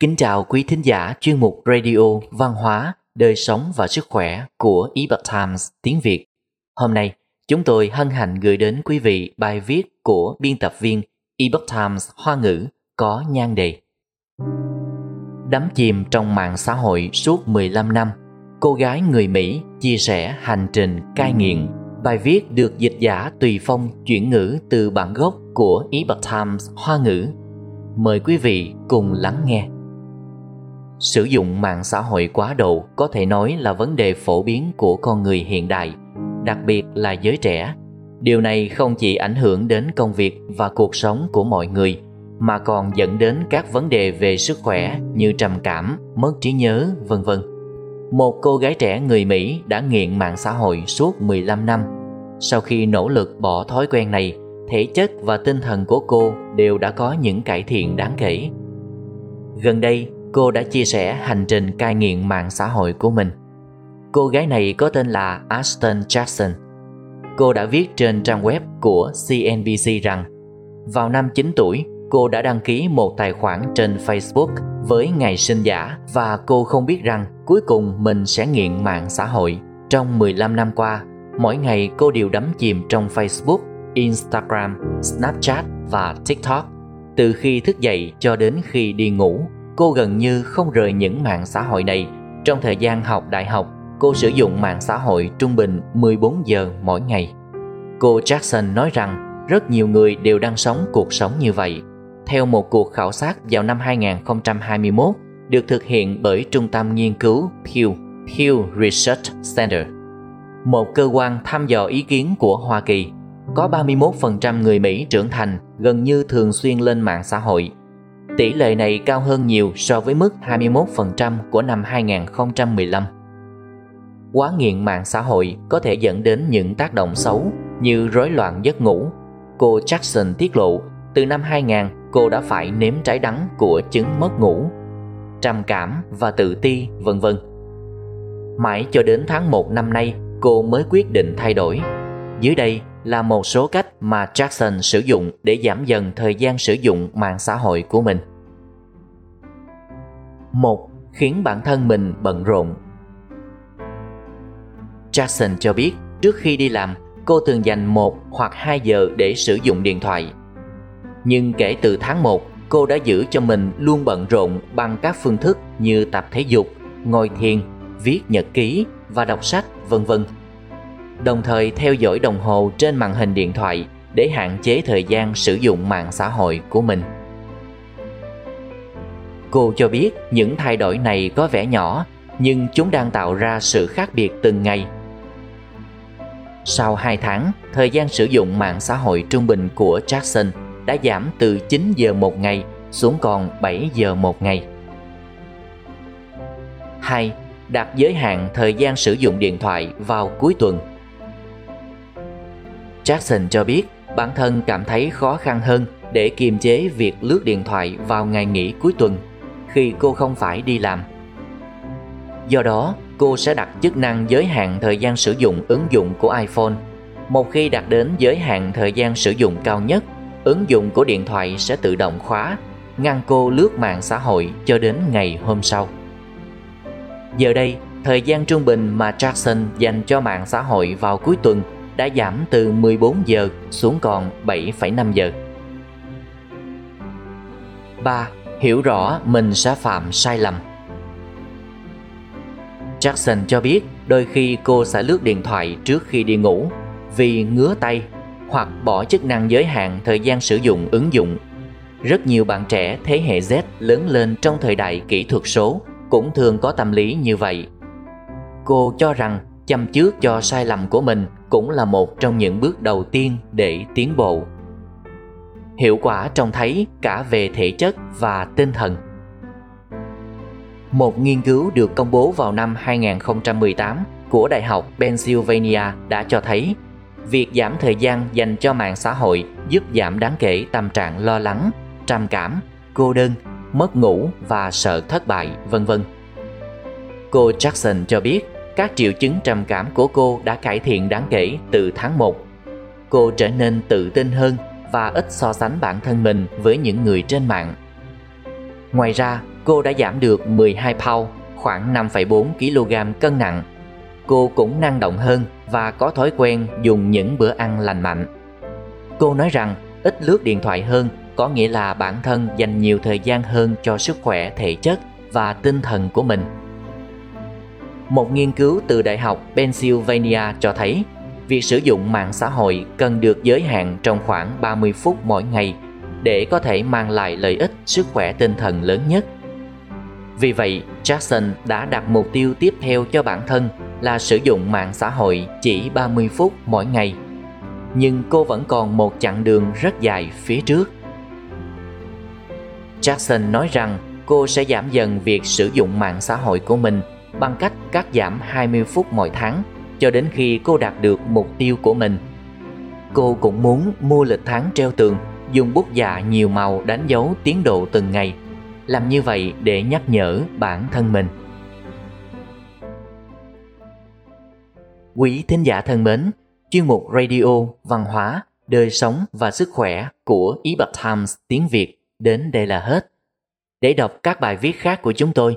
Kính chào quý thính giả chuyên mục Radio Văn hóa, Đời sống và Sức khỏe của Epoch Times tiếng Việt. Hôm nay, chúng tôi hân hạnh gửi đến quý vị bài viết của biên tập viên Epoch Times Hoa ngữ có nhan đề Đắm chìm trong mạng xã hội suốt 15 năm, cô gái người Mỹ chia sẻ hành trình cai nghiện. Bài viết được dịch giả tùy phong chuyển ngữ từ bản gốc của Epoch Times Hoa ngữ. Mời quý vị cùng lắng nghe. Sử dụng mạng xã hội quá độ có thể nói là vấn đề phổ biến của con người hiện đại, đặc biệt là giới trẻ. Điều này không chỉ ảnh hưởng đến công việc và cuộc sống của mọi người, mà còn dẫn đến các vấn đề về sức khỏe như trầm cảm, mất trí nhớ, vân vân. Một cô gái trẻ người Mỹ đã nghiện mạng xã hội suốt 15 năm. Sau khi nỗ lực bỏ thói quen này, thể chất và tinh thần của cô đều đã có những cải thiện đáng kể. Gần đây, cô đã chia sẻ hành trình cai nghiện mạng xã hội của mình. Cô gái này có tên là Ashton Jackson. Cô đã viết trên trang web của CNBC rằng vào năm 9 tuổi, cô đã đăng ký một tài khoản trên Facebook với ngày sinh giả và cô không biết rằng cuối cùng mình sẽ nghiện mạng xã hội. Trong 15 năm qua, mỗi ngày cô đều đắm chìm trong Facebook, Instagram, Snapchat và TikTok. Từ khi thức dậy cho đến khi đi ngủ, cô gần như không rời những mạng xã hội này. Trong thời gian học đại học, cô sử dụng mạng xã hội trung bình 14 giờ mỗi ngày. Cô Jackson nói rằng rất nhiều người đều đang sống cuộc sống như vậy. Theo một cuộc khảo sát vào năm 2021 được thực hiện bởi Trung tâm Nghiên cứu Pew, Pew Research Center, một cơ quan thăm dò ý kiến của Hoa Kỳ, có 31% người Mỹ trưởng thành gần như thường xuyên lên mạng xã hội Tỷ lệ này cao hơn nhiều so với mức 21% của năm 2015. Quá nghiện mạng xã hội có thể dẫn đến những tác động xấu như rối loạn giấc ngủ. Cô Jackson tiết lộ, từ năm 2000 cô đã phải nếm trái đắng của chứng mất ngủ, trầm cảm và tự ti, vân vân. Mãi cho đến tháng 1 năm nay, cô mới quyết định thay đổi. Dưới đây là một số cách mà Jackson sử dụng để giảm dần thời gian sử dụng mạng xã hội của mình. Một, khiến bản thân mình bận rộn. Jackson cho biết trước khi đi làm, cô thường dành một hoặc 2 giờ để sử dụng điện thoại. Nhưng kể từ tháng 1, cô đã giữ cho mình luôn bận rộn bằng các phương thức như tập thể dục, ngồi thiền, viết nhật ký và đọc sách, vân vân đồng thời theo dõi đồng hồ trên màn hình điện thoại để hạn chế thời gian sử dụng mạng xã hội của mình. Cô cho biết những thay đổi này có vẻ nhỏ, nhưng chúng đang tạo ra sự khác biệt từng ngày. Sau 2 tháng, thời gian sử dụng mạng xã hội trung bình của Jackson đã giảm từ 9 giờ một ngày xuống còn 7 giờ một ngày. 2. Đặt giới hạn thời gian sử dụng điện thoại vào cuối tuần Jackson cho biết bản thân cảm thấy khó khăn hơn để kiềm chế việc lướt điện thoại vào ngày nghỉ cuối tuần khi cô không phải đi làm. Do đó, cô sẽ đặt chức năng giới hạn thời gian sử dụng ứng dụng của iPhone. Một khi đạt đến giới hạn thời gian sử dụng cao nhất, ứng dụng của điện thoại sẽ tự động khóa, ngăn cô lướt mạng xã hội cho đến ngày hôm sau. Giờ đây, thời gian trung bình mà Jackson dành cho mạng xã hội vào cuối tuần đã giảm từ 14 giờ xuống còn 7,5 giờ. 3. Hiểu rõ mình sẽ phạm sai lầm Jackson cho biết đôi khi cô sẽ lướt điện thoại trước khi đi ngủ vì ngứa tay hoặc bỏ chức năng giới hạn thời gian sử dụng ứng dụng. Rất nhiều bạn trẻ thế hệ Z lớn lên trong thời đại kỹ thuật số cũng thường có tâm lý như vậy. Cô cho rằng chăm trước cho sai lầm của mình cũng là một trong những bước đầu tiên để tiến bộ hiệu quả trông thấy cả về thể chất và tinh thần một nghiên cứu được công bố vào năm 2018 của Đại học Pennsylvania đã cho thấy việc giảm thời gian dành cho mạng xã hội giúp giảm đáng kể tâm trạng lo lắng, trầm cảm, cô đơn, mất ngủ và sợ thất bại, vân vân. Cô Jackson cho biết các triệu chứng trầm cảm của cô đã cải thiện đáng kể từ tháng 1. Cô trở nên tự tin hơn và ít so sánh bản thân mình với những người trên mạng. Ngoài ra, Cô đã giảm được 12 pound, khoảng 5,4 kg cân nặng. Cô cũng năng động hơn và có thói quen dùng những bữa ăn lành mạnh. Cô nói rằng ít lướt điện thoại hơn có nghĩa là bản thân dành nhiều thời gian hơn cho sức khỏe thể chất và tinh thần của mình. Một nghiên cứu từ Đại học Pennsylvania cho thấy việc sử dụng mạng xã hội cần được giới hạn trong khoảng 30 phút mỗi ngày để có thể mang lại lợi ích sức khỏe tinh thần lớn nhất. Vì vậy, Jackson đã đặt mục tiêu tiếp theo cho bản thân là sử dụng mạng xã hội chỉ 30 phút mỗi ngày. Nhưng cô vẫn còn một chặng đường rất dài phía trước. Jackson nói rằng cô sẽ giảm dần việc sử dụng mạng xã hội của mình bằng cách cắt giảm 20 phút mỗi tháng cho đến khi cô đạt được mục tiêu của mình. Cô cũng muốn mua lịch tháng treo tường, dùng bút dạ nhiều màu đánh dấu tiến độ từng ngày. Làm như vậy để nhắc nhở bản thân mình. Quý thính giả thân mến, chuyên mục Radio Văn hóa, Đời sống và Sức khỏe của Epoch Times tiếng Việt đến đây là hết. Để đọc các bài viết khác của chúng tôi,